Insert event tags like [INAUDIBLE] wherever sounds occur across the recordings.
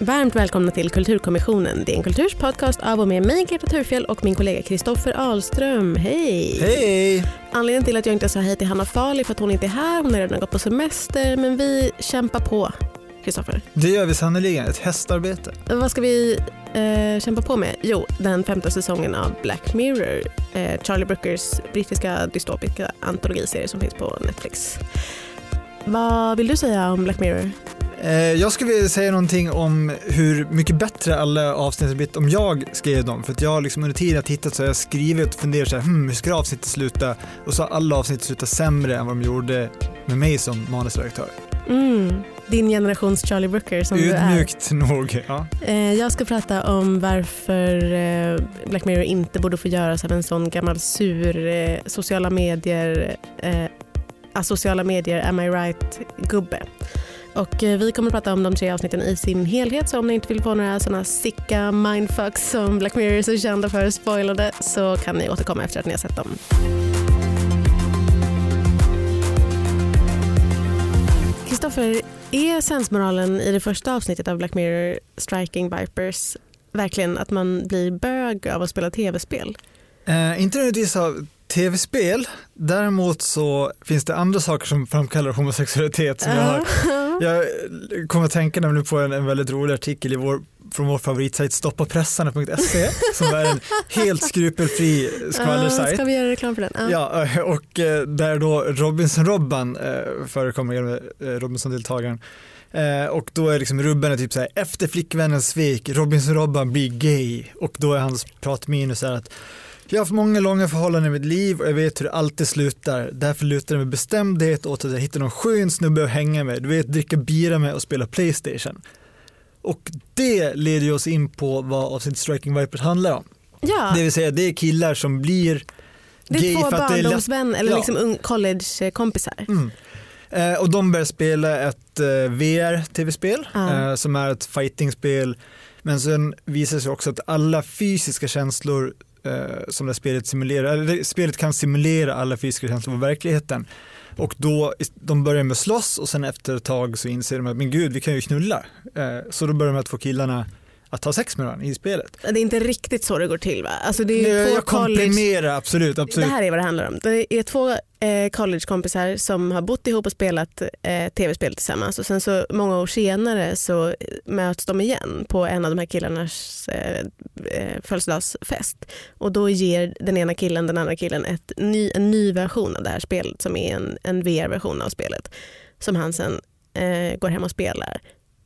Varmt välkomna till Kulturkommissionen. Det är en kulturspodcast av och med mig, Greta Thurfjell och min kollega Kristoffer Ahlström. Hej! Hej! Anledningen till att jag inte sa hej till Hanna Fali för att hon inte är här, hon har redan gått på semester, men vi kämpar på. Kristoffer, Det gör vi sannerligen, ett hästarbete. vad ska vi eh, kämpa på med? Jo, den femte säsongen av Black Mirror, eh, Charlie Brookers brittiska dystopiska antologiserie som finns på Netflix. Vad vill du säga om Black Mirror? Eh, Jag skulle vilja säga någonting om hur mycket bättre alla avsnitt har blivit om jag skrev dem. För att jag liksom under tiden jag tittat så har jag skrivit och funderat så här, hmm, hur ska avsnittet sluta? Och så har alla avsnitt slutat sämre än vad de gjorde med mig som manusredaktör. Mm, din generations Charlie Brooker som du är. Ödmjukt nog. Ja. Eh, Jag ska prata om varför eh, Black Mirror inte borde få göras av en sån gammal sur sociala medier, Eh, sociala asociala medier, am I right-gubbe. Och eh, vi kommer att prata om de tre avsnitten i sin helhet så om ni inte vill få några såna sicka mindfucks som Black Mirror är så kända för spoilade så kan ni återkomma efter att ni har sett dem. Kristoffer, är sensmoralen i det första avsnittet av Black Mirror Striking Vipers verkligen att man blir bög av att spela tv-spel? Eh, inte nödvändigtvis av tv-spel, däremot så finns det andra saker som framkallar homosexualitet som jag har Jag kommer att tänka nu på en, en väldigt rolig artikel i vår, från vår favoritsajt stoppapressarna.se som är en helt skrupelfri skvallersajt. ska vi göra reklam för den? Ja. Ja, eh, och eh, där då Robinson-Robban eh, förekommer, Robinson-deltagaren. Och då är liksom rubben är typ så här, efter flickvännens svek, Robinson-Robban blir gay. Och då är hans pratminus att jag har haft många långa förhållanden i mitt liv och jag vet hur det alltid slutar. Därför lutar det med bestämdhet åt att jag hittar någon skön snubbe att hänga med. Du vet, dricka bira med och spela Playstation. Och det leder oss in på vad avsnitt Striking Vipers handlar om. ja. Det vill säga det är killar som blir det är gay två för att det är lätt. barndomsvänner eller Ja. liksom collegekompisar. Mm. Eh, och de börjar spela ett eh, VR-tv-spel Ja. eh, som är ett fightingspel. Men sen visar det sig också att alla fysiska känslor Eh, som det spelet simulerar, eller spelet kan simulera alla fysiska känslor av verkligheten. Och då, de börjar med att slåss och sen efter ett tag så inser de att men gud vi kan ju knulla. Eh, så då börjar de här två killarna att ha sex med varandra i spelet. Det är inte riktigt så det går till va? Alltså det är Nej, jag komprimerar absolut, absolut. Det här är vad det handlar om. Det är två eh, collegekompisar som har bott ihop och spelat eh, tv-spel tillsammans och sen så många år senare så möts de igen på en av de här killarnas eh, eh, födelsedagsfest och då ger den ena killen den andra killen ett ny, en ny version av det här spelet som är en, en VR-version av spelet som han sen eh, går hem och spelar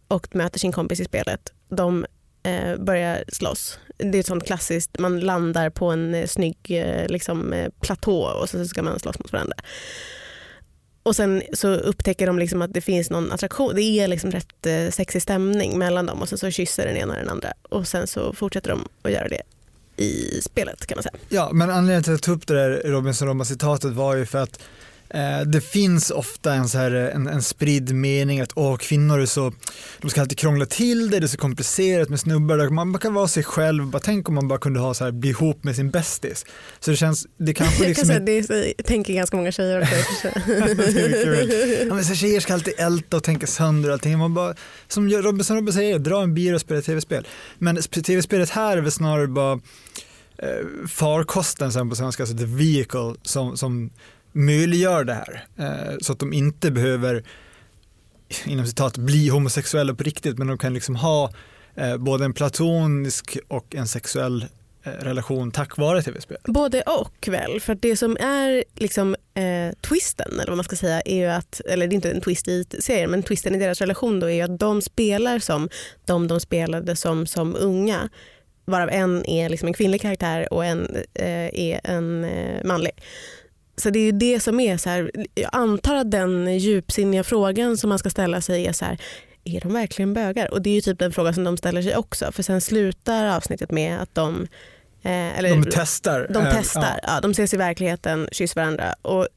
och möter sin kompis i spelet. De eh, börjar slåss. Det är ett sånt klassiskt, man landar på en eh, snygg eh, liksom, eh, platå och så ska man slåss mot varandra. Och sen så upptäcker de liksom att det finns någon attraktion, det är liksom rätt eh, sexig stämning mellan dem och sen så kysser den ena den andra och sen så fortsätter de att göra det i spelet kan man säga. Ja, men anledningen till att jag tog upp det där Robinson Roma-citatet var ju för att det finns ofta en, så här, en, en spridd mening att åh, kvinnor är så, de ska alltid krångla till det, det är så komplicerat med snubbar, man kan vara sig själv, bara tänk om man bara kunde ha så här, bli ihop med sin bästis. Så det känns, det kanske Jag liksom kan är säga, det är- tänker ganska många tjejer också. [LAUGHS] ja, men så här, tjejer ska alltid älta och tänka sönder och allting. Man bara, som Robinson Robban säger, dra en bira och spela tv-spel. Men sp- tv-spelet här är väl snarare bara eh, farkosten sen på svenska, alltså the vehicle som, som möjliggör det här. Eh, så att de inte behöver inom citat bli homosexuella på riktigt men de kan liksom ha eh, både en platonisk och en sexuell eh, relation tack vare tv-spel. Både och väl, för det som är liksom, eh, twisten, eller vad man ska säga, är ju att, eller det är inte en twist i serien, men twisten i deras relation då är ju att de spelar som de de spelade som som unga, varav en är liksom en kvinnlig karaktär och en eh, är en eh, manlig. Så det är ju det som är så här, jag antar att den djupsinniga frågan som man ska ställa sig är så här, är de verkligen bögar? Och det är ju typ den frågan som de ställer sig också, för sen slutar avsnittet med att de Eh, eller, De testar. de eh, testar. Ja. de ses i verkligheten, kysser varandra. Och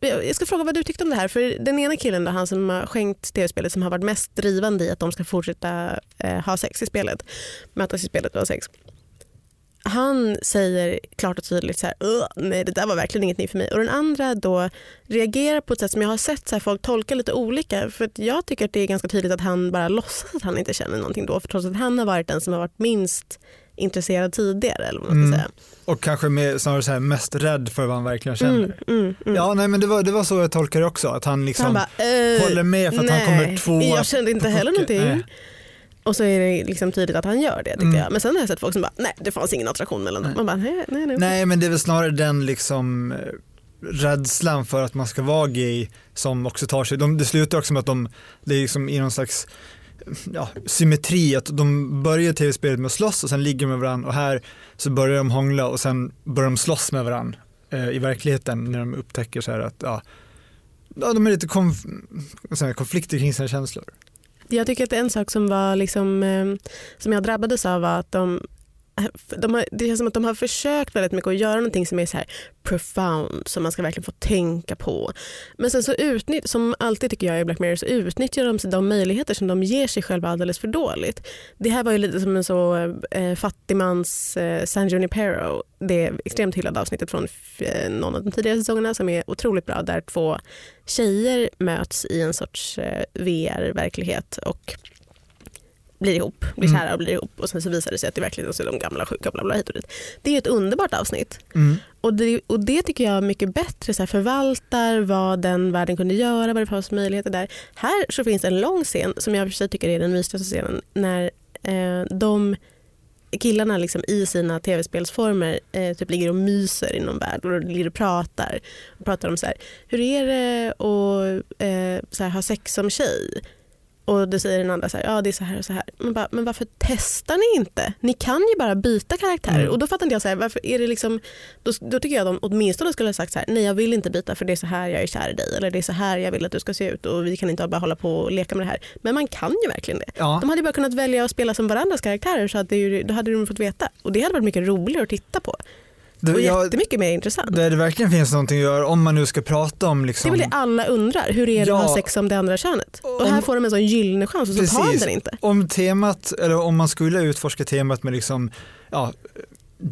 jag jag ska fråga vad du tyckte om det här. För Den ena killen, då, han som har skänkt tv-spelet som har varit mest drivande i att de ska fortsätta eh, ha sex i spelet, mötas i spelet och ha sex. Han säger klart och tydligt så här, "Ugh, nej det där var verkligen ingenting för mig. Och den andra då reagerar på ett sätt som jag har sett så här, folk tolka lite olika. För jag tycker att det är ganska tydligt att han bara låtsas att han inte känner någonting då. För trots att han har varit den som har varit minst intresserad tidigare. Eller vad man ska Mm. säga. Och kanske mer, snarare så här, mest rädd för vad han verkligen känner. Mm, mm, mm. Ja, nej men det var, det var så jag tolkar det också, att han liksom han bara, håller med för att nej, han kommer två Jag kände inte heller någonting. Nej. Och så är det liksom tydligt att han gör det tyckte Mm. jag. Men sen har jag sett folk som bara, nej det fanns ingen attraktion mellan dem. Nej. Man bara, nej, nej, nej. Nej men det är väl snarare den liksom eh, rädslan för att man ska vara gay som också tar sig, de, det slutar också med att de, det är liksom i någon slags ja, symmetri, att de börjar tv-spelet med att slåss och sen ligger de med varandra och här så börjar de hångla och sen börjar de slåss med varandra eh, i verkligheten när de upptäcker så här att ja, ja de är lite konf konflikter kring sina känslor. Jag tycker att en sak som, var liksom, eh, som jag drabbades av var att de, de har, det känns som att de har försökt väldigt mycket att göra någonting som är så här profound, som man ska verkligen få tänka på. Men sen så utnyttjar, som alltid tycker jag i Black Mirror, så utnyttjar de de möjligheter som de ger sig själva alldeles för dåligt. Det här var ju lite som en så eh, fattigmans eh, San Junipero, det extremt hyllade avsnittet från eh, någon av de tidigare säsongerna som är otroligt bra, där två tjejer möts i en sorts eh, VR-verklighet och blir ihop, blir Mm. kära och blir ihop och sen så visar det sig att i verkligheten så är de gamla sjuka bla bla hit och dit. Det är ett underbart avsnitt Mm. och det, och det tycker jag mycket bättre så här, förvaltar vad den världen kunde göra, vad det fanns möjligheter där. Här så finns en lång scen som jag för sig tycker är den mysigaste scenen när eh, de killarna liksom i sina tv-spelsformer eh, typ ligger och myser i någon värld och ligger och pratar. Och pratar om så här, hur är det att eh, så här, ha sex som tjej? Och då säger den andra så här, ja det är så här och så här. Man bara, men varför testar ni inte? Ni kan ju bara byta karaktärer. Mm. Och då fattar inte jag, så här, varför är det liksom, då, då tycker jag de åtminstone skulle ha sagt så här, nej jag vill inte byta för det är så här jag är kär i dig. Eller det är så här jag vill att du ska se ut och vi kan inte bara hålla på och leka med det här. Men man kan ju verkligen det. Ja. De hade ju bara kunnat välja att spela som varandras karaktärer så att det, då hade de fått veta. Och det hade varit mycket roligare att titta på. Det, Och jättemycket mer intressant. där det verkligen finns någonting att göra om man nu ska prata om Det är liksom väl det alla undrar, hur är det att Ja. ha sex som det andra könet? Och Om- här får de en sån gyllene chans och så tar de Precis. den inte. om temat, eller om man skulle utforska temat med liksom, ja,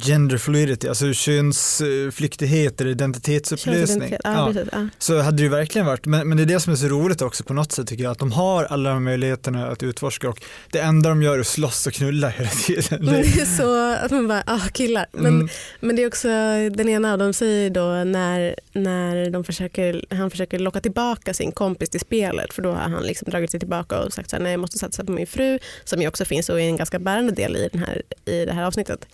gender fluidity, alltså könsflyktighet eller identitetsupplösning. Ja, Ja, precis. Ja. så hade det ju verkligen varit, men, men det är det som är så roligt också på något sätt tycker jag, att de har alla de möjligheterna att utforska och det enda de gör är att slåss och knulla hela tiden. Men det är så att man bara, ah killar. Men, Mm. men det är också den ena av dem säger då när, när de försöker, han försöker locka tillbaka sin kompis till spelet för då har han liksom dragit sig tillbaka och sagt så här, nej jag måste satsa på min fru som ju också finns och är en ganska bärande del i, den här, i det här avsnittet.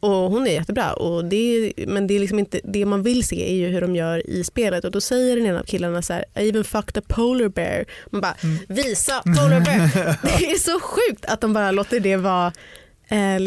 Och hon är jättebra och det är, men det, är liksom inte, det man vill se är ju hur de gör i spelet och då säger den ena av killarna så här, I even fucked a polar bear. Man bara, Mm. visa polar bear. [LAUGHS] det är så sjukt att de bara låter det vara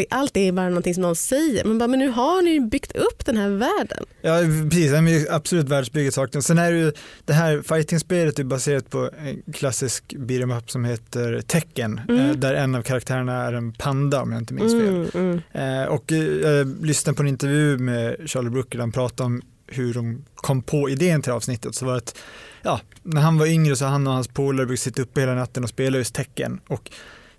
allt är bara någonting som någon säger. Men, bara, men nu har ni byggt upp den här världen. Ja precis, det är ju absolut världsbygget saknas. Sen är det ju det här fighting-spelet är baserat på en klassisk beat'em up som heter Tekken Mm. eh, där en av karaktärerna är en panda om jag inte minns fel. Mm, mm. Eh, och eh, jag lyssnade på en intervju med Charlie Brooker där han pratade om hur de kom på idén till avsnittet. Så var det att, ja, när han var yngre så han och hans polare brukade sitta uppe hela natten och spela just tecken. Och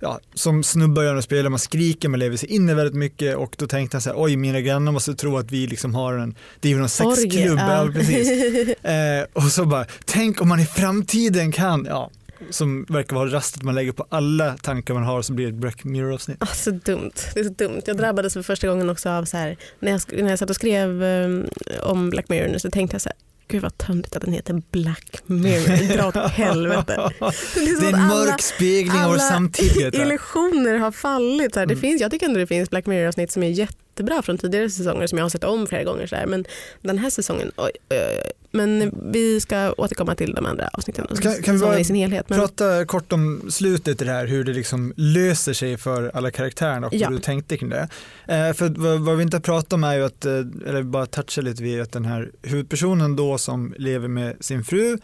ja, som snubbar gör när spelar, man skriker, man lever sig in i väldigt mycket och då tänkte han så här, oj mina grannar måste tro att vi liksom har en, det är ju någon sexklubb. ja. Ja. [LAUGHS] Eh, och så bara, tänk om man i framtiden kan, ja, som verkar vara rastet man lägger på alla tankar man har så blir det ett Black Mirror-avsnitt. Ah, så dumt. Det är så dumt. Jag drabbades för första gången också av så här, när jag, när jag satt och skrev um, om Black Mirror nu så tänkte jag så här, gud vad töntigt att den heter Black Mirror. Dra åt [LAUGHS] helvete. Det är, Det som är en att alla mörk spegling av vår alla samtid. illusioner har fallit. Så här, det Mm. finns, jag tycker ändå det finns Black Mirror-avsnitt som är jättebra från tidigare säsonger som jag har sett om flera gånger. Så här. Men den här säsongen, oj, oj, oj. Men vi ska återkomma till de andra avsnitten Kan- kan vi bara i sin helhet. Men, Prata kort om slutet i det här, hur det liksom löser sig för alla karaktärerna och Ja. hur du tänkte kring det. Eh, för vad, vad vi inte har pratat om är ju att, eh, eller bara toucha lite vid att den här huvudpersonen då som lever med sin fru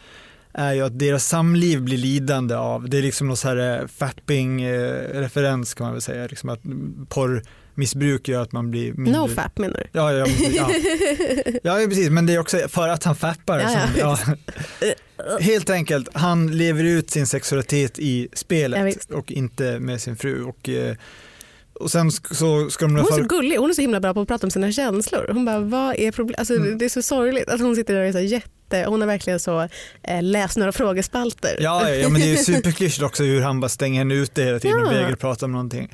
är ju att deras samliv blir lidande av, det är liksom någon så här fapping-referens kan man väl säga, liksom att porrmissbruk gör att man blir mindre... no fap menar du? Ja, ja, [LAUGHS] ja. ja, precis, men det är också för att han fappar. Ja, som, ja. Helt enkelt, han lever ut sin sexualitet i spelet och inte med sin fru. Och, eh, och sen så ska de Hon är så gullig, hon är så himla bra på att prata om sina känslor. Hon bara, vad är problemet? Alltså, Mm. Det är så sorgligt att hon sitter där och är så jätte, hon har verkligen så eh, läs några frågespalter. Ja, ja, men det är ju [LAUGHS] superklyschigt också hur han bara stänger henne ute hela tiden och Ja. vägrar prata om någonting.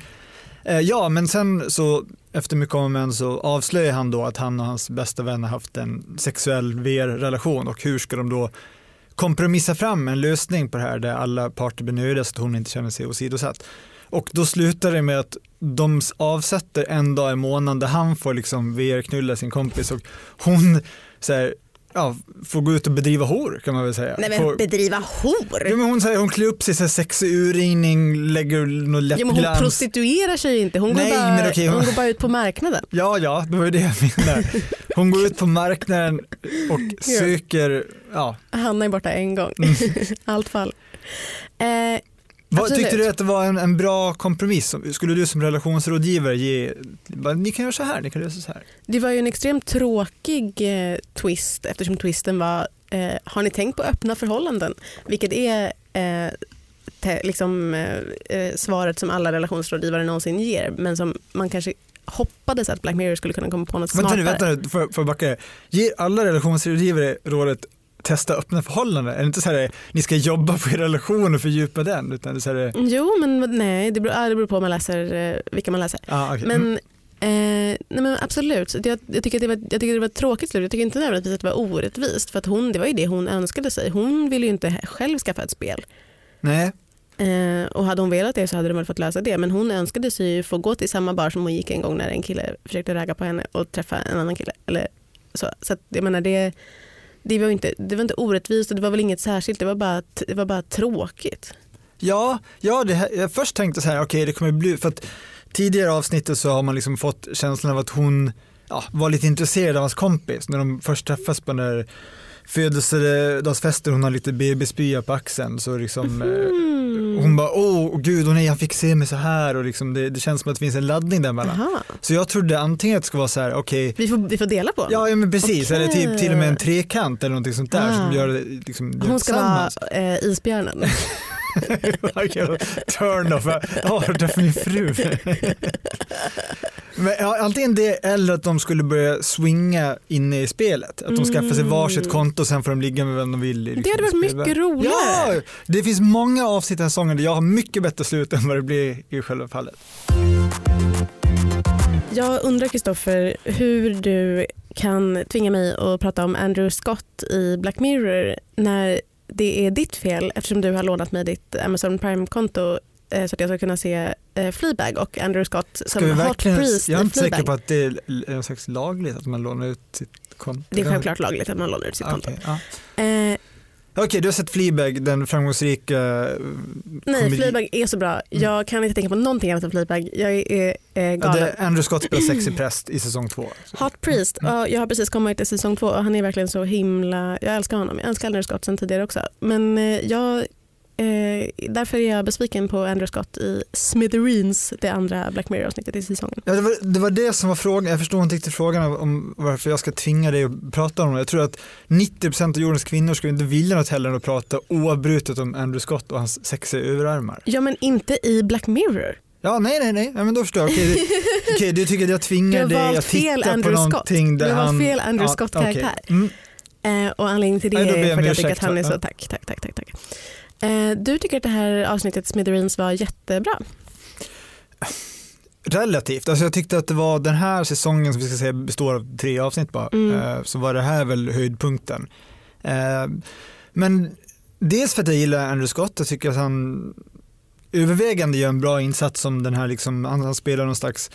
Eh, ja, men sen så efter mycket om och men så avslöjar han då att han och hans bästa vän har haft en sexuell VR-relation och hur ska de då kompromissa fram en lösning på det här där alla parter blir nöjda så att hon inte känner sig åsidosatt. Och då slutar det med att de avsätter en dag i månaden där han får liksom VR-knulla sin kompis och hon så här, ja, får gå ut och bedriva hor kan man väl säga. Nej men får, bedriva hor! Ja, men hon, säger, hon klär upp sig i sexig urringning, lägger något Ja, men hon läppglans. prostituerar sig inte, hon, Nej, går, bara, okej, hon- hon går bara ut på marknaden. Ja, ja, det var ju det jag menade. Hon går ut på marknaden och [LAUGHS] söker, ja. Hanna är borta en gång. Mm. [LAUGHS] Allt fall. Eh, Vad, tyckte du att det var en, en bra kompromiss? Skulle du som relationsrådgivare ge, bara, ni kan göra så här, ni kan göra så här. det var ju en extremt tråkig eh, twist eftersom twisten var eh, har ni tänkt på öppna förhållanden? Vilket är eh, te, liksom, eh, eh, svaret som alla relationsrådgivare någonsin ger men som man kanske hoppades att Black Mirror skulle kunna komma på något Vänta smartare. nu, vänta nu, får, jag backa? Ger alla relationsrådgivare rådet testa öppna förhållanden? Är det inte så här, ni ska jobba på er relation och fördjupa den? Utan det är så här, Jo men nej, det beror, ja, det beror på man läser, eh, vilka man läser. ah, okay. Men, mm. eh, nej men absolut, jag, jag, tycker att det var, jag tycker det var ett tråkigt slut. Jag tycker inte nödvändigtvis att det var orättvist. För att hon, det var ju det hon önskade sig. Hon ville ju inte själv skaffa ett spel. Nej, Eh, och hade hon velat det så hade de väl fått lösa det. Men hon önskade sig ju få gå till samma bar som hon gick en gång när en kille försökte ragga på henne och träffa en annan kille. Eller så så att, jag menar, det, det, var inte, det var inte orättvist och det var väl inget särskilt. Det var bara, det var bara tråkigt. Ja, ja det här, jag först tänkte så här, okej det kommer bli, för att tidigare avsnittet så har man liksom fått känslan av att hon ja, var lite intresserad av hans kompis när de först träffas på den där födelsedagsfesten, hon har lite bebisspya på axeln så liksom eh, Mm. hon bara, åh gud, och nej, han fick se mig så här och liksom det, det känns som att det finns en laddning där mellan. Aha. Så jag trodde antingen att det skulle vara så här, okej, Vi, får, vi får dela på ja, ja men precis, Okej. eller typ till och med en trekant eller någonting sånt där Ah. som gör det liksom gör Hon ska vara eh, isbjörnen. [LAUGHS] [LAUGHS] Turn off, är för min fru. Men, ja, antingen det eller att de skulle börja swinga inne i spelet. Att de skaffar sig varsitt konto och sen får de ligga med vem de vill. i Det liksom hade varit spelvärlden. mycket roligare. Ja, det finns många avsnitt i den här säsongen där jag har mycket bättre slut än vad det blir i själva fallet. Jag undrar Kristoffer hur du kan tvinga mig att prata om Andrew Scott i Black Mirror när det är ditt fel eftersom du har lånat mig ditt Amazon Prime-konto eh, så att jag ska kunna se eh, Fleabag och Andrew Scott Ska som vi hot priest jag är inte säker Fleabag. på att det är någon slags lagligt att man lånar ut sitt konto. Det är självklart lagligt att man lånar ut sitt konto. Okej, ja. Okej, du har sett Fleabag, den framgångsrika eh, nej, komedi- Fleabag är så bra. Jag kan inte tänka på någonting annat än Fleabag. Jag är eh, Ja, galen. är Andrew Scott spelar [CLEARS THROAT] sexig präst i säsong två. Hot Priest, ja, jag har precis kommit till säsong två och han är verkligen så himla, jag älskar honom. Jag älskar Andrew Scott sen tidigare också. Men eh, jag, eh, därför är jag besviken på Andrew Scott i Smithereens, det andra Black Mirror-avsnittet i säsongen. Ja, det, var, det var det som var frågan, jag förstår inte riktigt frågan om varför jag ska tvinga dig att prata om det. Jag tror att 90% av jordens kvinnor skulle inte vilja något hellre än att prata oavbrutet om Andrew Scott och hans sexiga överarmar. Ja men inte i Black Mirror. Ja, nej, nej, nej, ja, men då förstår jag. Okej, [LAUGHS] okej, du tycker att jag tvingar dig att titta på Andrew Scott. någonting där Du har han... fel Andrew Ja, Scott-karaktär. okej. Mm. Eh, och anledningen till det Nej, är för att jag tycker att han är så, tack, tack, tack, tack, tack. Eh, du tycker att det här avsnittet Smithereens var jättebra. Relativt, alltså jag tyckte att det var den här säsongen som vi ska säga består av tre avsnitt bara, Mm. eh, så var det här väl höjdpunkten. Eh, Men dels för att jag gillar Andrew Scott, jag tycker att han övervägande gör en bra insats som den här, liksom, han, han spelar någon slags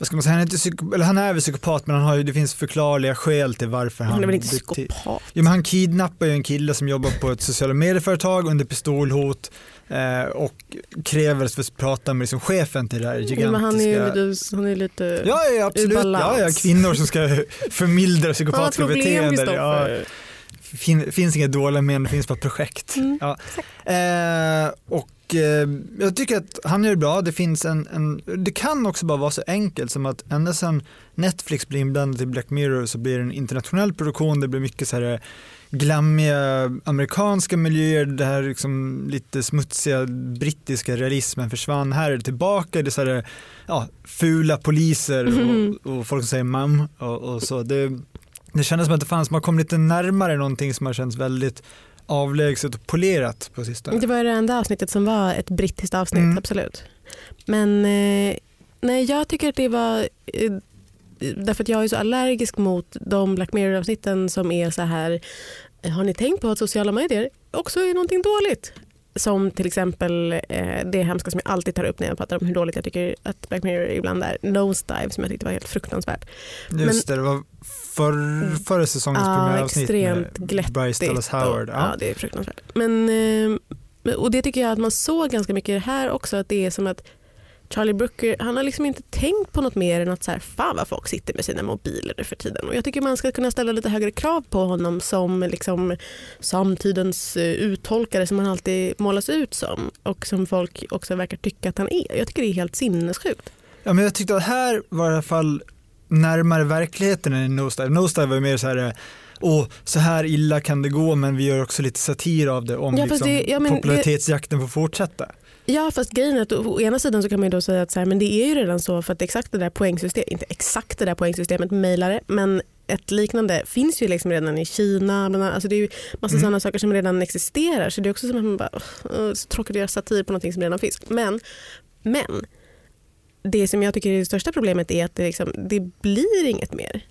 vad ska man säga, han är, inte psyko, eller han är väl psykopat men han har ju, det finns förklarliga skäl till varför han Han är väl inte psykopat? Jo, men han kidnappar ju en kille som jobbar på ett sociala medieföretag under pistolhot eh, och kräver att få prata med liksom chefen till det här gigantiska... Ja, men han är ju lite, han är lite Ja, ja absolut. Ja, ja, kvinnor som ska [LAUGHS] förmildra psykopatiska beteenden. Ja. Fin, finns inga dåliga män, det finns bara projekt. Mm, Ja. Eh, och eh, jag tycker att han gör det bra. Det, finns en, en, det kan också bara vara så enkelt som att ända sedan Netflix blir inblandad i Black Mirror så blir det en internationell produktion. Det blir mycket så här glammiga amerikanska miljöer, det här liksom lite smutsiga brittiska realismen försvann. Här är det tillbaka, det är så här, ja, fula poliser Mm. och, och folk som säger mam och, och så. Det, det kändes som att det fanns, man kom lite närmare någonting som har känts väldigt avlägset och polerat på sistone. Det var det enda avsnittet som var ett brittiskt avsnitt, Mm. absolut. Men eh, nej, jag tycker att det var... Eh, därför att jag är så allergisk mot de Black Mirror-avsnitten som är så här... Har ni tänkt på att sociala medier också är någonting dåligt? Som till exempel eh, det hemska som jag alltid tar upp när jag pratar om hur dåligt jag tycker att Black Mirror ibland är. Nosedive som jag tyckte var helt fruktansvärt. Just det, det var förr, förra säsongens Ja, premiäravsnitt extremt med glättigt Bryce Dallas Howard. Och, Ja. ja, det är fruktansvärt. Men, eh, och det tycker jag att man såg ganska mycket här också. Att det är som att Charlie Brooker, han har liksom inte tänkt på något mer än att så här, fan vad folk sitter med sina mobiler nu för tiden. Och jag tycker man ska kunna ställa lite högre krav på honom som liksom samtidens eh, uttolkare som han alltid målas ut som och som folk också verkar tycka att han är. Jag tycker det är helt sinnessjukt. Ja, men jag tyckte att här var i alla fall närmare verkligheten än i Nosedive. Nosedive var mer så här, eh, åh, så här illa kan det gå men vi gör också lite satir av det om Ja, liksom, det- ja, popularitetsjakten får fortsätta. Ja fast grejen är att å ena sidan så kan man ju då säga att så här, men det är ju redan så för att exakt det där poängsystemet, inte exakt det där poängsystemet mejlare men ett liknande finns ju liksom redan i Kina. Alltså det är ju massa Mm. sådana saker som redan existerar så det är också som att man bara, "Åh, så tråkigt att göra satir på någonting som redan finns. Men, men det som jag tycker är det största problemet är att det, liksom, det blir inget mer.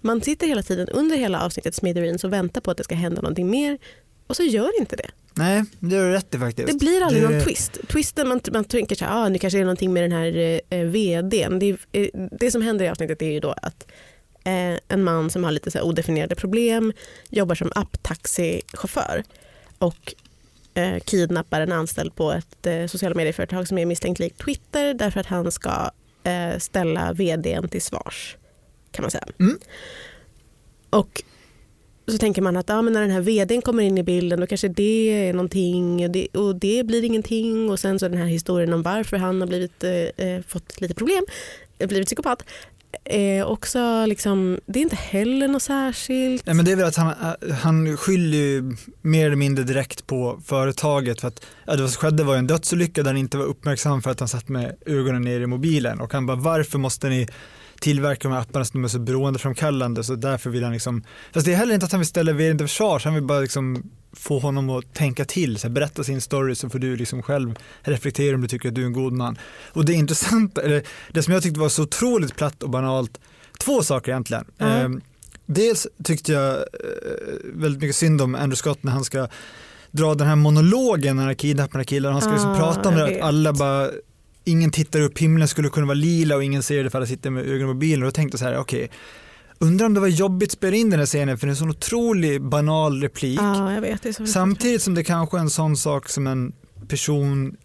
Man sitter hela tiden under hela avsnittet Smithereens och väntar på att det ska hända någonting mer och så gör inte det. Nej, det har du rätt i faktiskt. Det blir aldrig Det- någon twist. Twisten man, man tänker så här, ah, nu kanske det är någonting med den här eh, vdn. Det, eh, det som händer i avsnittet är ju då att eh, en man som har lite så odefinierade problem jobbar som apptaxichaufför och eh, kidnappar en anställd på ett eh, sociala medieföretag som är misstänkt likt Twitter därför att han ska eh, ställa vdn till svars kan man säga. Mm. Och så tänker man att ja, men när den här vdn kommer in i bilden då kanske det är någonting och det, och det blir ingenting och sen så den här historien om varför han har blivit, eh, eh fått lite problem, blivit psykopat. Eh, också liksom, det är inte heller något särskilt. Nej, men det är väl att han, eh, han skyller ju mer eller mindre direkt på företaget för att ja, det som skedde var en dödsolycka där han inte var uppmärksam för att han satt med ögonen ner i mobilen och han bara varför måste ni tillverka de här apparna som är så beroendeframkallande så därför vill han liksom, fast det är heller inte att han vill ställa vdn till försvars, han vill bara liksom få honom att tänka till, så här, berätta sin story så får du liksom själv reflektera om du tycker att du är en god man. Och det intressanta, eller det som jag tyckte var så otroligt platt och banalt, två saker egentligen. Mm. Eh, dels tyckte jag eh, väldigt mycket synd om Andrew Scott när han ska dra den här monologen när han kidnappar killen. Han ska liksom Ah, prata om det att alla bara Ingen tittar upp, himlen skulle kunna vara lila och ingen ser det för alla sitter med ögonen på mobilen. Och då tänkte jag så här, okej, undrar om det var jobbigt att spela in den här scenen för det är en sån otrolig banal replik. Ja, vet. Samtidigt som det kanske är en sån sak som en person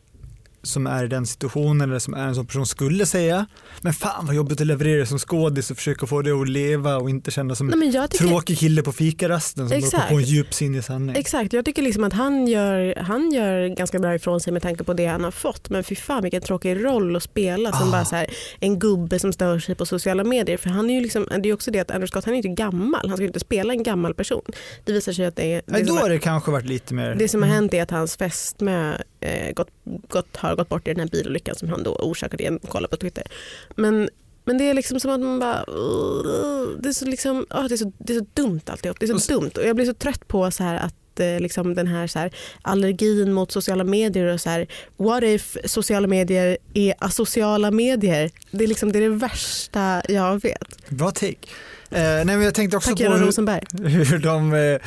som är i den situationen eller som är en sån person skulle säga. Men fan vad jobbigt att leverera som skådis och försöka få det att leva och inte känna som Nej, tycker, tråkig kille på fikarasten som Exakt. på en djupsinnig sanning. Exakt, jag tycker liksom att han gör, han gör ganska bra ifrån sig med tanke på det han har fått. Men fy fan vilken tråkig roll att spela som Ah. bara så här, en gubbe som stör sig på sociala medier. För han är ju liksom, det är också det att Andrew Scott han är inte gammal, han ska inte spela en gammal person. Det visar sig att det är... Nej, det då som har har, det kanske varit lite mer. det som har Mm. hänt är att hans fästmö eh, gått, gått, har gått bort i den här bilolyckan som han då orsakade genom att kolla på Twitter. Men men det är liksom som att man bara... Det är så, liksom, åh, det är så, det är så dumt alltihop. Det är så dumt. Och jag blir så trött på så här att eh, liksom den här, så här allergin mot sociala medier och så här what if sociala medier är asociala medier? Det är, liksom, det, är det värsta jag vet. Bra take. Eh, nej, men jag tänkte också Tack på hur, hur de eh,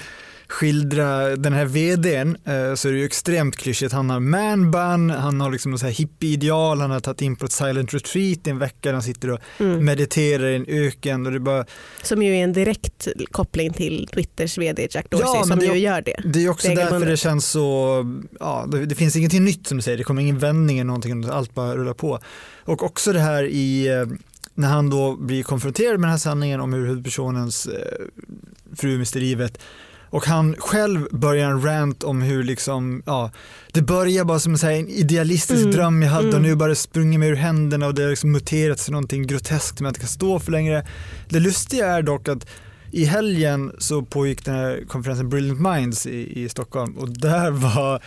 skildrar den här vdn eh, så är det ju extremt klyschigt. Han har manbun, han har liksom så här hippie-ideal, han har tagit in på ett silent retreat i en vecka, där han sitter och Mm. mediterar i en öken och det är bara, Som ju är en direkt koppling till Twitters vd Jack Dorsey Ja, som det- ju gör det. det är också därför Regelbundet. det känns så, ja det, det finns ingenting nytt som du säger, det kommer ingen vändning eller någonting, allt bara rullar på. Och också det här i, eh, när han då blir konfronterad med den här sanningen om hur huvudpersonens eh, fru mister livet och han själv börjar en rant om hur liksom, ja, det börjar bara som en, idealistisk Mm, dröm jag hade och mm. nu bara det sprungit mig ur händerna och det har liksom muterat till någonting groteskt som jag inte kan stå för längre. Det lustiga är dock att i helgen så pågick den här konferensen Brilliant Minds i, i Stockholm och där [LAUGHS] var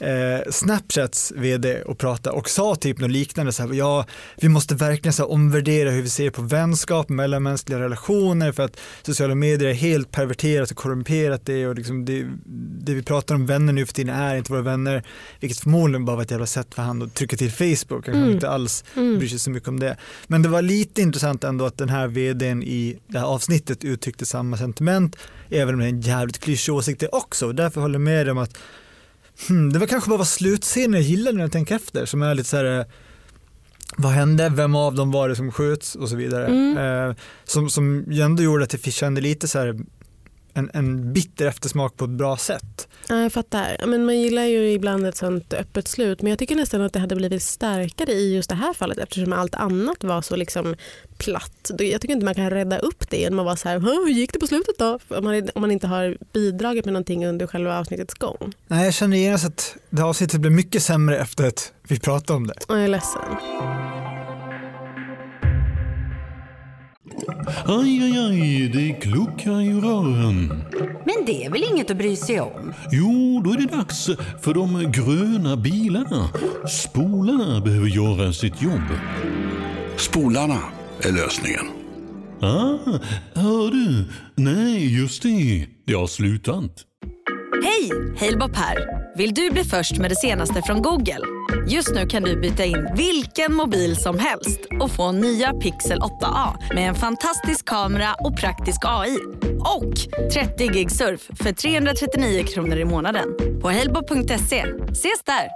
eh, Snapchats vd och pratade och sa typ något liknande så här, ja vi måste verkligen så här, omvärdera hur vi ser på vänskap, mellanmänskliga relationer för att sociala medier är helt perverterat och korrumperat det och liksom det, det vi pratar om vänner nu för tiden är inte våra vänner, vilket förmodligen bara var ett jävla sätt för han att trycka till Facebook, han mm. inte alls mm. bryr sig så mycket om det. Men det var lite intressant ändå att den här vdn i det här avsnittet uttryckte samma sentiment, även om det är en jävligt klyschig åsikt det också. Därför håller jag med om att Hmm, det var kanske bara var slutscenen jag gillade när jag tänker efter, som är lite så här eh, vad hände, vem av dem var det som sköts och så vidare. Mm. Eh, som, som ändå gjorde att jag kände lite så här en, en bitter eftersmak på ett bra sätt. Ja, jag fattar. Men man gillar ju ibland ett sånt öppet slut men jag tycker nästan att det hade blivit starkare i just det här fallet eftersom allt annat var så liksom platt. Jag tycker inte man kan rädda upp det genom att vara så här, hur gick det på slutet då? Om man, om man inte har bidragit med någonting under själva avsnittets gång. Nej, jag känner genast att det avsnittet blev mycket sämre efter att vi pratade om det. Jag är ledsen. Aj, aj, aj, det kluckar i rören. Men det är väl inget att bry sig om? Jo, då är det dags för de gröna bilarna. Spolarna behöver göra sitt jobb. Spolarna är lösningen. Ah, hör du? Nej, just det. Det har slutat. Hej! Halebop här. Vill du bli först med det senaste från Google? Just nu kan du byta in vilken mobil som helst och få nya Pixel 8A med en fantastisk kamera och praktisk AI. Och 30 gig surf för 339 kronor i månaden på halebop.se. Ses där!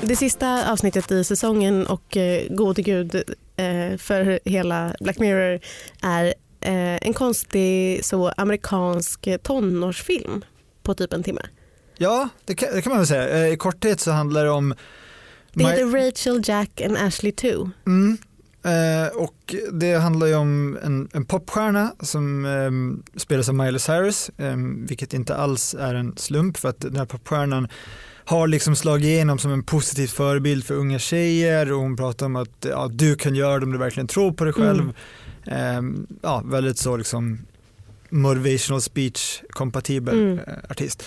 Det sista avsnittet i säsongen och eh, gode gud eh, för hela Black Mirror är eh, en konstig så amerikansk tonårsfilm på typ en timme. Ja, det kan, det kan man väl säga. Eh, I korthet så handlar det om det heter Rachel, Jack and Ashley 2. Mm. Eh, och det handlar ju om en, en popstjärna som eh, spelas av Miley Cyrus, eh, vilket inte alls är en slump för att den här popstjärnan har liksom slagit igenom som en positiv förebild för unga tjejer och hon pratar om att ja, du kan göra det om du verkligen tror på dig själv. Mm. Ja, väldigt så liksom motivational speech kompatibel mm. Eh, artist.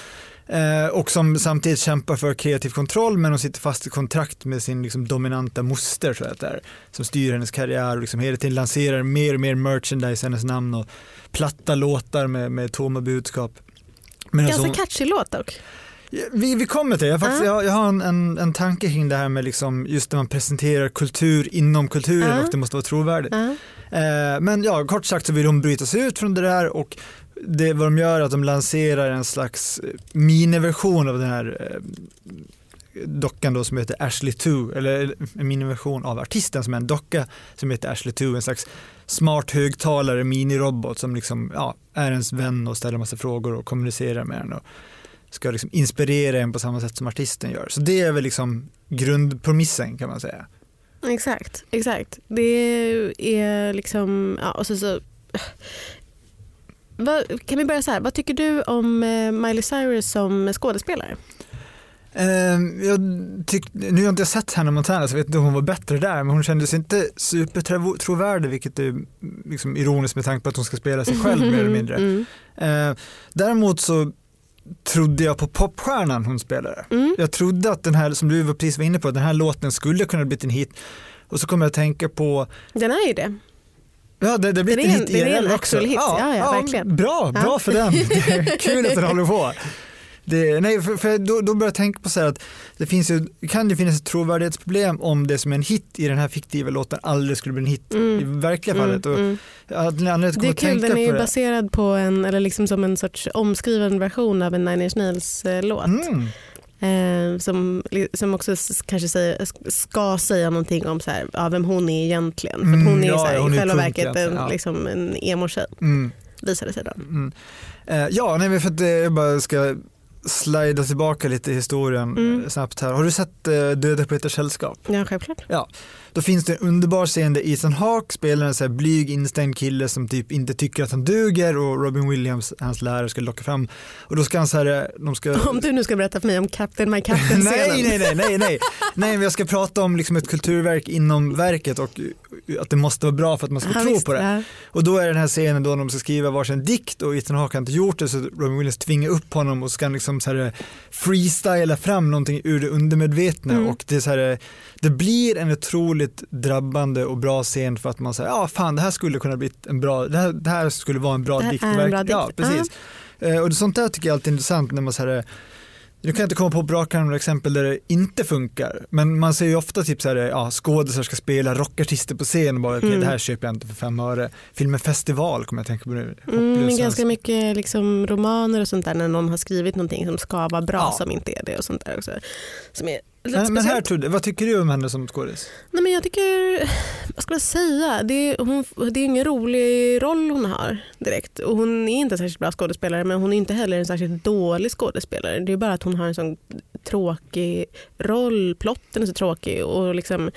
Eh, och som samtidigt kämpar för kreativ kontroll men hon sitter fast i kontrakt med sin liksom, dominanta moster så att där, som styr hennes karriär och liksom hela tiden lanserar mer och mer merchandise i hennes namn och platta låtar med, med tomma budskap. Men Ganska alltså, catchy låt dock. Vi, vi kommer till det. Jag, faktiskt, uh. jag, jag, har en, en, en tanke kring det här med liksom just när man presenterar kultur inom kulturen uh. och det måste vara trovärdigt. Uh. Men ja, kort sagt så vill hon bryta sig ut från det där och det vad de gör är att de lanserar en slags eh, miniversion av den här eh, dockan då som heter Ashley 2, eller en miniversion av artisten som är en docka som heter Ashley 2, en slags smart högtalare, minirobot som liksom, ja, är ens vän och ställer massa frågor och kommunicerar med en och ska liksom inspirera en på samma sätt som artisten gör. Så det är väl liksom grundpromissen kan man säga. Exakt, exakt. Det är liksom, ja och så, så vad, kan vi börja så här, vad tycker du om eh, Miley Cyrus som skådespelare? Uh, jag tyck, nu har jag inte sett Hannah Montana så jag vet inte om hon var bättre där men hon kändes inte supertrovärdig vilket är liksom ironiskt med tanke på att hon ska spela sig själv mer eller mindre. [LAUGHS] Mm. Uh, däremot så trodde jag på popstjärnan hon spelade. Mm. Jag trodde att den här, som du precis var inne på, den här låten skulle kunna bli en hit. Och så kommer jag att tänka på... Den är ju det. Ja, det, det blir en hit Det är en actual hit, ja, ja, ja, verkligen. Bra, bra ja. för den. [LAUGHS] Det kul att den håller på. Det, nej, för, för då, då börjar jag tänka på så att det finns ju, kan ju finnas ett trovärdighetsproblem om det som är en hit i den här fiktiva låten aldrig skulle bli en hit mm. i verkliga mm, fallet. Och, mm. det är kul, den är ju baserad på en, eller liksom som en sorts omskriven version av en Nine Inch Nails eh, låt. Mm. Eh, som, som också kanske säger, ska säga någonting om så här, ja, vem hon är egentligen. För hon är mm, ja, så här, hon i själva verket en, ja. liksom en emo-tjej. Mm. Visade sig då. Mm. Eh, ja, nej, för att jag bara ska slida tillbaka lite i historien mm. Eh, snabbt här. Har du sett eh, Döda på ett sällskap? Ja, självklart. Ja. Då finns det en underbar scen där Ethan Hawke spelar en så här blyg instängd kille som typ inte tycker att han duger och Robin Williams, hans lärare, ska locka fram och då ska han så här, eh, de ska... Om du nu ska berätta för mig om Captain My Captain nej, nej, nej, nej, nej, nej, men jag ska prata om liksom ett kulturverk inom verket och att det måste vara bra för att man ska Ja, tro på det. ja. Och då är den här scenen då de ska skriva varsin dikt och Ethan Hawke har inte gjort det så Robin Williams tvingar upp honom och ska han liksom så här eh, freestyla fram någonting ur det undermedvetna Mm. och det är så här, eh, det blir en otroligt drabbande och bra scen för att man säger ja fan det här skulle kunna bli en bra, det här, det här skulle vara en bra här dikt. Ja, precis. Eh, Och sånt där tycker jag alltid är intressant när man eh, nu kan jag inte komma på bra några exempel där det inte funkar, men man ser ju ofta typ så här, ja, skådisar ska spela rockartister på scen och bara okej Mm. det här köper jag inte för fem öre. Filmen Festival kommer jag tänka på nu. Mm, ganska mycket liksom romaner och sånt där när någon har skrivit någonting som ska vara bra Ja. som inte är det och sånt där också. Som är Men, men här speciellt. Tudde, vad tycker du om henne som skådis? Nej, men jag tycker, vad ska man säga, det är, hon, det är ingen rolig roll hon har direkt. Och hon är inte en särskilt bra skådespelare men hon är inte heller en särskilt dålig skådespelare. Det är bara att hon har en sån tråkig roll, plotten är så tråkig och liksom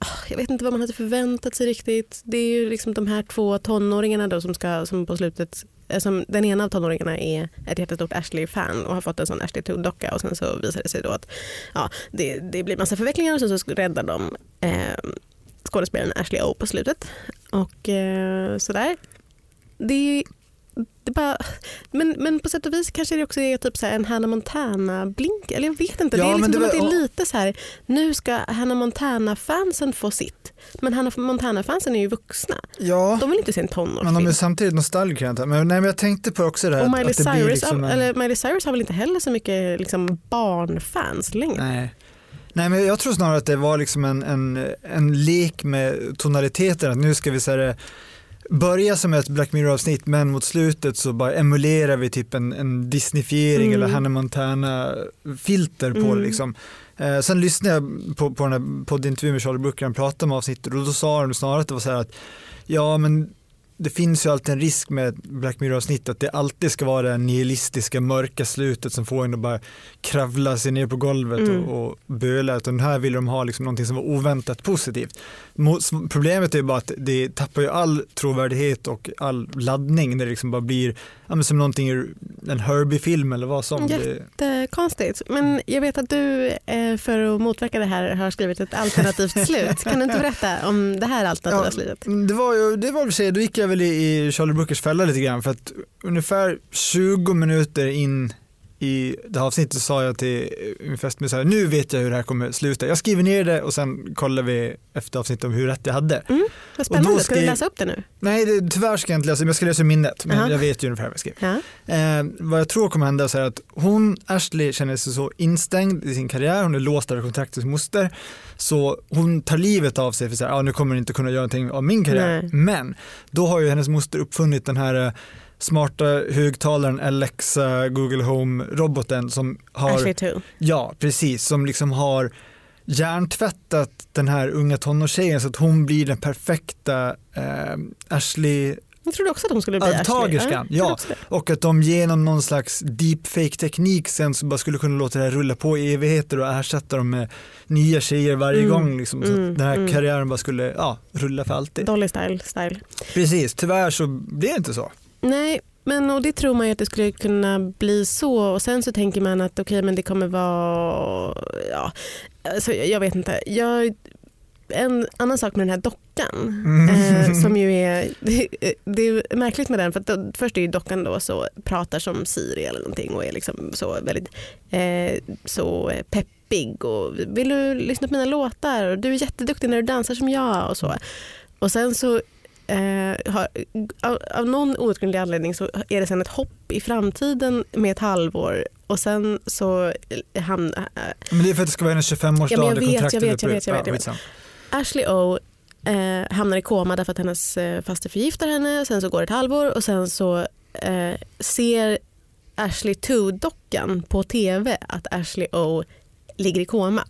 ah, jag vet inte vad man hade förväntat sig riktigt. Det är ju liksom de här två tonåringarna då som, ska, som på slutet eh, Eh, som den ena av tonåringarna är ett jättestort Ashley-fan och har fått en sån Ashley Toad-docka och sen så visar det sig då att ja, det, det blir massa förvecklingar och sen så räddar de eh, skådespelaren Ashley O på slutet. Och eh, sådär. Det det bara, men, men på sätt och vis kanske det också är typ så en Hannah Montana-blink. Eller jag vet inte. Ja, det är liksom det som att var- det är lite så här, nu ska Hannah Montana-fansen få sitt. Men Hannah Montana-fansen är ju vuxna. Ja, De vill inte se en men de tonårsfilm. är samtidigt nostalgiker jag. men, nej, men jag tänkte på också det här Och att- Miley att det blir Cyrus, liksom en- eller Miley Cyrus har väl inte heller så mycket liksom barnfans längre. Nej. Nej men jag tror snarare att det var liksom en, en, en lek med tonaliteter, att nu ska vi så här, börja som ett Black Mirror-avsnitt men mot slutet så bara emulerar vi typ en, en Disneyfiering Mm. eller Hannah Montana-filter på Mm. det liksom. Eh, sen lyssnade jag på, på den här poddintervjun med Charlie Brooker, han pratade om avsnittet och då sa de snarare att det var så här att ja men det finns ju alltid en risk med Black Mirror-avsnitt att det alltid ska vara det nihilistiska mörka slutet som får en att bara kravla sig ner på golvet Mm. och, och böla utan här vill de ha liksom någonting som var oväntat positivt. Problemet är bara att det tappar ju all trovärdighet och all laddning när det liksom bara blir ja, som någonting ur en Herbie-film eller vad som. Mm, Jättekonstigt. Men jag vet att du eh, för att motverka det här har skrivit ett alternativt slut. Kan du inte [LAUGHS] berätta om det här alternativa Ja, slutet? Mm, Det var ju, det var väl så, då gick jag väl i, i Charlie Brookers fälla lite grann för att ungefär 20 minuter in i det här avsnittet sa jag till min fästmö så här, nu vet jag hur det här kommer sluta. Jag skriver ner det och sen kollar vi efter avsnittet om hur rätt jag hade. Vad då spännande. Ska du läsa upp det nu? Nej, det, tyvärr ska jag inte läsa, men jag ska läsa minnet, men Aha. jag vet ju ungefär vad jag skrev. Ja. Eh, vad jag tror kommer hända så är att hon, Ashley, känner sig så instängd i sin karriär, hon är låst av kontraktets moster, så hon tar livet av sig för att ah, nu kommer hon inte kunna göra någonting av min karriär. Nej. Men då har ju hennes moster uppfunnit den här eh, smarta högtalaren Alexa Google Home-roboten som har, Ashley ja precis, som liksom har hjärntvättat den här unga tonårstjejen så att hon blir den perfekta eh, Ashley Jag trodde också att hon skulle bli. Arvtagerskan, ja. Och att de genom någon slags deepfake-teknik sen så bara skulle kunna låta det här rulla på i evigheter och ersätta dem med nya tjejer varje Mm, gång. Liksom, så mm, att den här mm. karriären bara skulle ja, rulla för alltid. Dolly style. style. Precis, tyvärr så blir det inte så. Nej, men och det tror man ju att det skulle kunna bli så och sen så tänker man att okej men det kommer vara, ja, alltså, jag vet inte. Jag, en annan sak med den här dockan eh, som ju är, [LAUGHS] det, det är märkligt med den för att då, först är ju dockan då så pratar som Siri eller någonting och är liksom så väldigt eh, så peppig och vill du lyssna på mina låtar och du är jätteduktig när du dansar som jag och så. Och sen så eh, har, av, av någon outgrundlig anledning så är det sen ett hopp i framtiden med ett halvår och sen så eh, han, eh, Men det är för att det ska vara hennes 25-årsdag Ja, jag vet, jag vet, jag vet, jag vet, Ja, jag vet. Ashley O eh, hamnar i koma därför att hennes eh, faste förgiftar henne. Sen så går det ett halvår och sen så eh, ser Ashley 2-dockan på tv att Ashley O ligger i koma.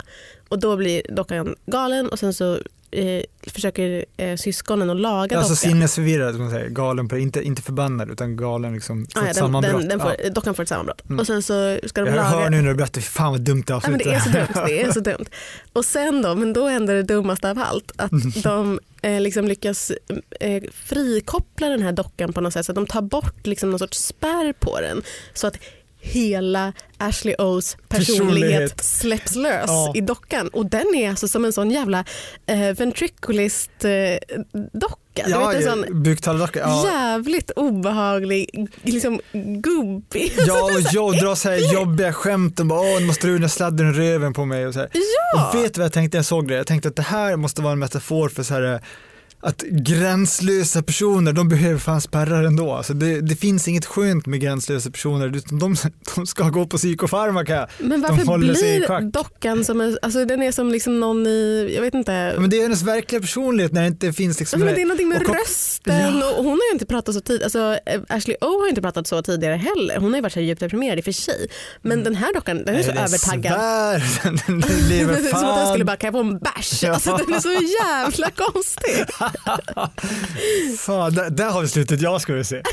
Och då blir dockan galen och sen så eh, försöker eh, syskonen att laga Alltså dockan. sinnesförvirrad, som man säger. galen, på, inte, inte förbannad utan galen, liksom, får Ah, ja, ett den, sammanbrott. den, den får, ja. Dockan får ett sammanbrott. Mm. Och sen så ska de Jag laga... hör nu när du berättar, fan vad dumt det Ja, avslutar. det är så dumt. [LAUGHS] Det är så dumt. Och sen då, men då händer det dummaste av allt. Att de eh, liksom lyckas eh, frikoppla den här dockan på något sätt. Så att de tar bort liksom någon sorts spärr på den. Så att hela Ashley O's personlighet, Personlighet. släpps lös Ja. i dockan och den är alltså som en sån jävla eh, ventriculist eh, docka. Du Ja, vet, en sån buktalardocka. Ja. jävligt obehaglig, liksom gubbig. Ja, [LAUGHS] och jag drar så här jobbiga skämt och bara åh, nu måste du den sladden i röven på mig och så här. Ja. Och vet du vad jag tänkte när jag såg det? Jag tänkte att det här måste vara en metafor för så här att gränslösa personer, de behöver fan spärrar ändå. Alltså det, det finns inget skönt med gränslösa personer, utan de, de ska gå på psykofarmaka. Men varför blir dockan som en, alltså den är som liksom någon i, jag vet inte. Men det är hennes verkliga personlighet när det inte finns liksom... men det är någonting med och- rösten Ja. och hon har ju inte pratat så tidigt, alltså Ashley O har ju inte pratat så tidigare heller. Hon har ju varit så djupt deprimerad i och för sig. Men den här dockan den är så Nej, det övertaggad. svär, [LAUGHS] den [LAUGHS] lever som att fan. skulle bara, kan jag få en bärs? Ja. Alltså, den är så jävla konstig. [LAUGHS] [LAUGHS] Fan, där, där har vi slutet jag skulle se. [LAUGHS]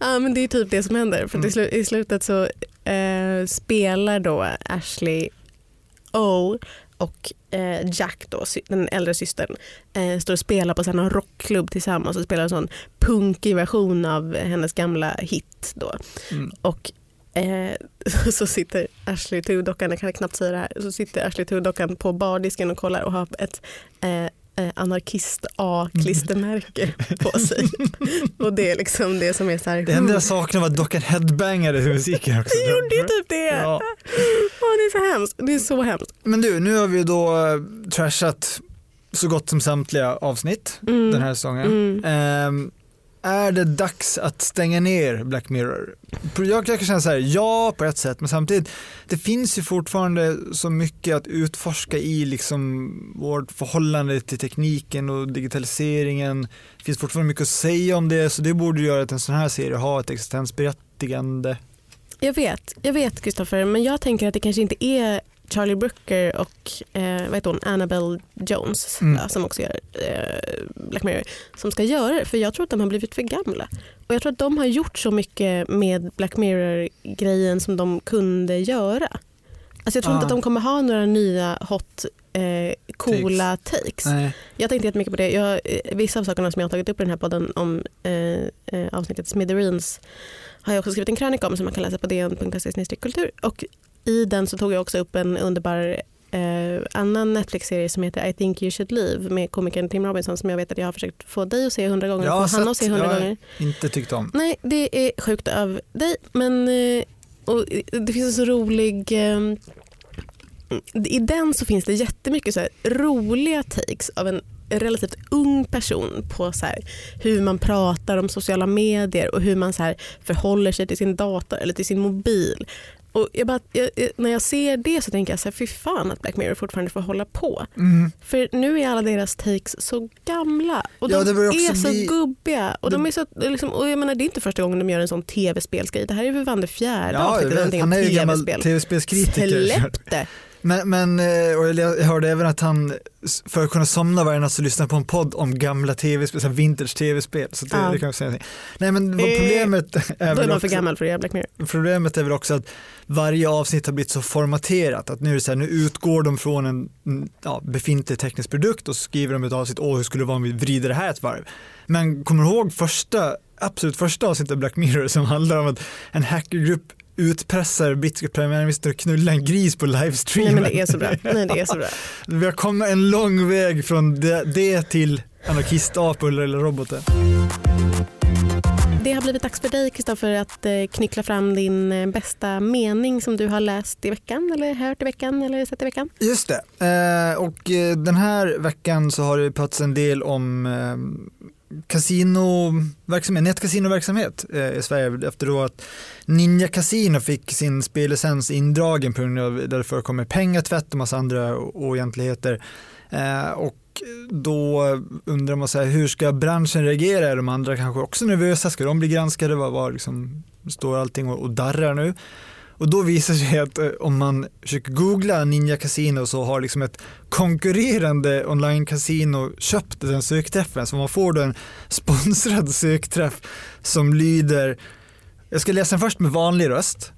Ja men det är typ det som händer. För Mm. i, slu- i slutet så eh, spelar då Ashley O och eh, Jack, då, den äldre systern, eh, står och spelar på någon rockklubb tillsammans och spelar en sån punkig version av hennes gamla hit. Då. Mm. Och eh, [LAUGHS] så sitter Ashley Tudockan, jag kan knappt säga det här, så sitter Ashley Tudockan på bardisken och kollar och har ett eh, eh, anarkist A-klistermärke på sig. [LAUGHS] och det är liksom det som är så här, Det enda jag saknar var att dockan headbangade till musiken också. det gjorde ju typ det. Ja. Åh, det är så hemskt. Det är så hemskt. Men du, nu har vi då eh, trashat så gott som samtliga avsnitt Mm. den här säsongen. Mm. Ehm, är det dags att stänga ner Black Mirror? Jag kan känna så här, ja på ett sätt, men samtidigt, det finns ju fortfarande så mycket att utforska i liksom vårt förhållande till tekniken och digitaliseringen. Det finns fortfarande mycket att säga om det, så det borde göra att en sån här serie har ett existensberättigande. Jag vet, jag vet Kristoffer, men jag tänker att det kanske inte är Charlie Brooker och eh, vad heter hon, Annabelle Jones Mm. ja, som också gör eh, Black Mirror som ska göra det. För jag tror att de har blivit för gamla. Och jag tror att de har gjort så mycket med Black Mirror-grejen som de kunde göra. Alltså jag tror Ah. inte att de kommer ha några nya hot eh, coola takes. Nej. Jag tänkte jättemycket på det. Jag, eh, vissa av sakerna som jag har tagit upp i den här podden om eh, eh, avsnittet Smithereens har jag också skrivit en krönika om som man kan läsa på dn.se kultur. Och i den så tog jag också upp en underbar eh, annan Netflix-serie som heter I think you should leave med komikern Tim Robinson som jag vet att jag har försökt få dig att se hundra gånger och få Hanna att se hundra gånger. Inte tyckt om. Nej, det är sjukt av dig. Men eh, och det finns en så rolig... eh, I den så finns det jättemycket så här roliga takes av en relativt ung person på så hur man pratar om sociala medier och hur man så förhåller sig till sin dator eller till sin mobil. Och jag bara, jag, när jag ser det så tänker jag så här, fy fan att Black Mirror fortfarande får hålla på. Mm. För nu är alla deras takes så gamla och Ja, de är så bli- gubbiga. Och de är så, liksom, och jag menar, det är inte första gången de gör en sån tv-spelsgrej. Det här är väl fan det fjärde Ja, avsnittet han är ju gammal tv-spel. tv-spelskritiker. Släpp det! Men, men eh, och jag hörde även att han för att kunna somna varje natt så lyssnar på en podd om gamla tv-spel, vintage tv-spel. Så det, Ja. det kan jag säga. Nej men Eh, problemet [LAUGHS] är Då är väl man för också, gammal för att problemet är väl också att varje avsnitt har blivit så formaterat att nu är det så här, nu utgår de från en ja, befintlig teknisk produkt och så skriver de ett avsnitt, åh hur skulle det vara om vi vrider det här ett varv. Men kommer du ihåg första, absolut första avsnittet av Black Mirror som handlar om att en hackergrupp utpressar brittiska premiärministern att knulla en gris på Nej livestreamen. men det är så bra. Nej, det är så bra. [LAUGHS] Vi har kommit en lång väg från det, det till anarkistapor eller robotar. Det har blivit dags för dig Kristoffer att eh, knyckla fram din eh, bästa mening som du har läst i veckan eller hört i veckan eller sett i veckan. Just det, eh, och den här veckan så har det pratats en del om kasinoverksamhet, nätkasinoverksamhet eh, i Sverige efter då att Ninja Casino fick sin spellicens indragen på grund av där det förekommer pengatvätt och massa andra oegentligheter. Eh, och då undrar man så här, hur ska branschen reagera? Är de andra kanske också nervösa? Ska de bli granskade? Vad, liksom, står allting och, och darrar nu? Och då visar det sig att eh, om man försöker googla Ninja Casino så har liksom ett konkurrerande online-casino köpt den sökträffen. Så man får då en sponsrad sökträff som lyder, jag ska läsa den först med vanlig röst.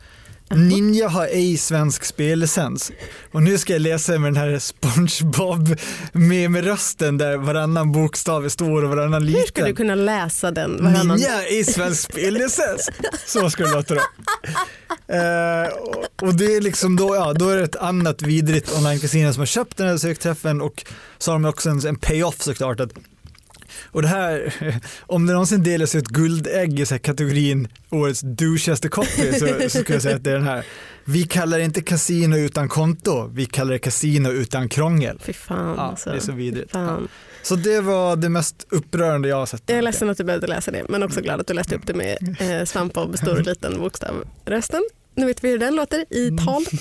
Ninja har ej svensk spellicens. Och nu ska jag läsa med den här SpongeBob med, med rösten där varannan bokstav är stor och varannan liten. Hur ska du kunna läsa den varannan? Ninja ej svensk spellicens. Så ska det låta då. Eh, och- det är liksom då, ja, då är det ett annat vidrigt online-casino som har köpt den här sökträffen och så har de också en, en payoff såklart. Att, och det här, om det någonsin delas ut guldägg i så kategorin årets douchigaste copy så, så skulle jag säga att det är den här. Vi kallar det inte kasino utan konto, vi kallar det kasino utan krångel. Fy fan Ja, alltså. det är så vidrigt. Fan. Så det var det mest upprörande jag har sett. Jag är ledsen att du behövde läsa det men också glad att du läste upp det med eh, Svampbob stor och liten bokstav rösten. Nu vet vi hur den låter i tal. [LAUGHS]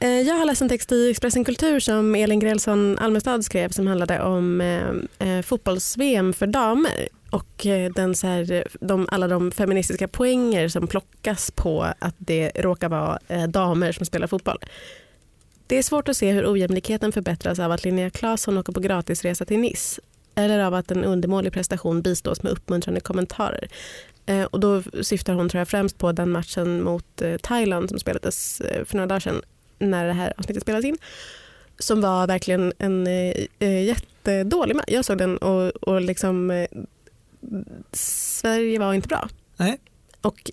Eh, jag har läst en text i Expressen Kultur som Elin Grälsson Almestad skrev som handlade om eh, eh, fotbolls-VM för damer och den så här, de, alla de feministiska poänger som plockas på att det råkar vara eh, damer som spelar fotboll. Det är svårt att se hur ojämlikheten förbättras av att Linnea Claesson åker på gratisresa till Nice eller av att en undermålig prestation bistås med uppmuntrande kommentarer. Eh, och då syftar hon tror jag, främst på den matchen mot eh, Thailand som spelades eh, för några dagar sedan när det här avsnittet spelades in. Som var verkligen en jättedålig match. Jag såg den och, och liksom, Sverige var inte bra. Nej. Och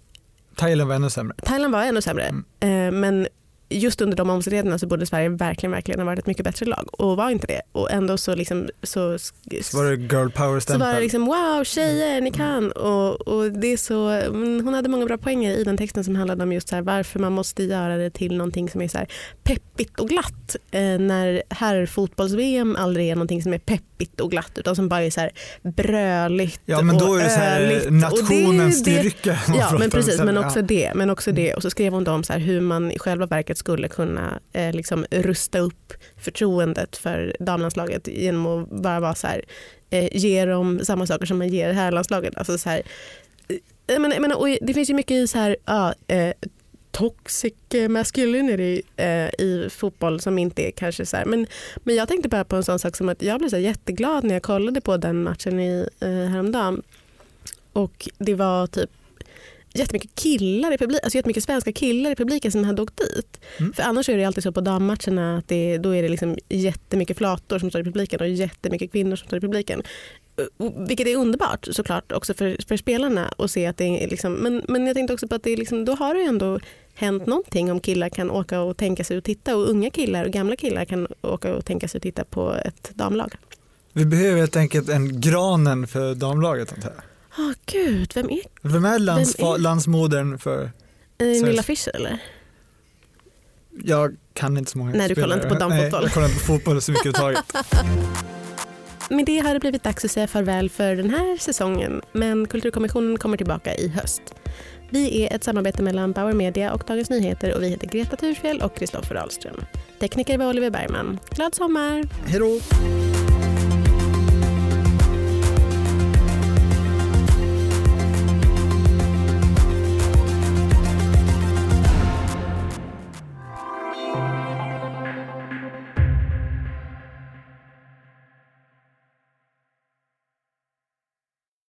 Thailand var ännu sämre. Thailand var ännu sämre. Mm. Men just under de omständigheterna så borde Sverige verkligen, verkligen ha varit ett mycket bättre lag och var inte det. Och ändå så, liksom, så, Så var det girl power så var stämpel. det liksom wow tjejer ni kan och, och det är så, hon hade många bra poänger i den texten som handlade om just så här, varför man måste göra det till någonting som är så peppigt och glatt eh, när här fotbolls-VM aldrig är någonting som är peppigt och glatt utan som bara är så här bröligt Ja men då är det så här öligt. Nationens styrka. Ja men precis, men Ja. också det. Men också det. Och så skrev hon då om så här hur man i själva verket skulle kunna eh, liksom rusta upp förtroendet för damlandslaget genom att bara vara så här, eh, ge dem samma saker som man ger herrlandslaget. Alltså så här, eh, jag menar, jag menar, det finns ju mycket i så här, ja, eh, toxic masculinity eh, i fotboll som inte är kanske så här. Men, men jag tänkte bara på en sån sak som att jag blev så jätteglad när jag kollade på den matchen i, eh, häromdagen. Och det var typ jättemycket killar i publiken, alltså jättemycket svenska killar i publiken som hade åkt dit. Mm. För annars är det alltid så på dammatcherna att det, då är det liksom jättemycket flator som står i publiken och jättemycket kvinnor som står i publiken. Och- Vilket är underbart såklart också för, för spelarna att se att det är liksom, men, men jag tänkte också på att det är liksom, då har ju ändå hänt någonting om killar kan åka och tänka sig och titta och unga killar och gamla killar kan åka och tänka sig och titta på ett damlag. Vi behöver helt enkelt en granen för damlaget. antar jag. Åh gud, vem är Vem är, lands, Vem är- landsmodern för, eh, Så- Nilla Fischer eller? jag kan inte så många Nej, du kollar spelare. inte på damfotboll. Nej, jag kollar inte på fotboll så mycket överhuvudtaget. [LAUGHS] Med det har det blivit dags att säga farväl för den här säsongen men Kulturkommissionen kommer tillbaka i höst. Vi är ett samarbete mellan Bauer Media och Dagens Nyheter och vi heter Greta Thurfjell och Kristoffer Ahlström. Tekniker var Oliver Bergman. Glad sommar! Hej då!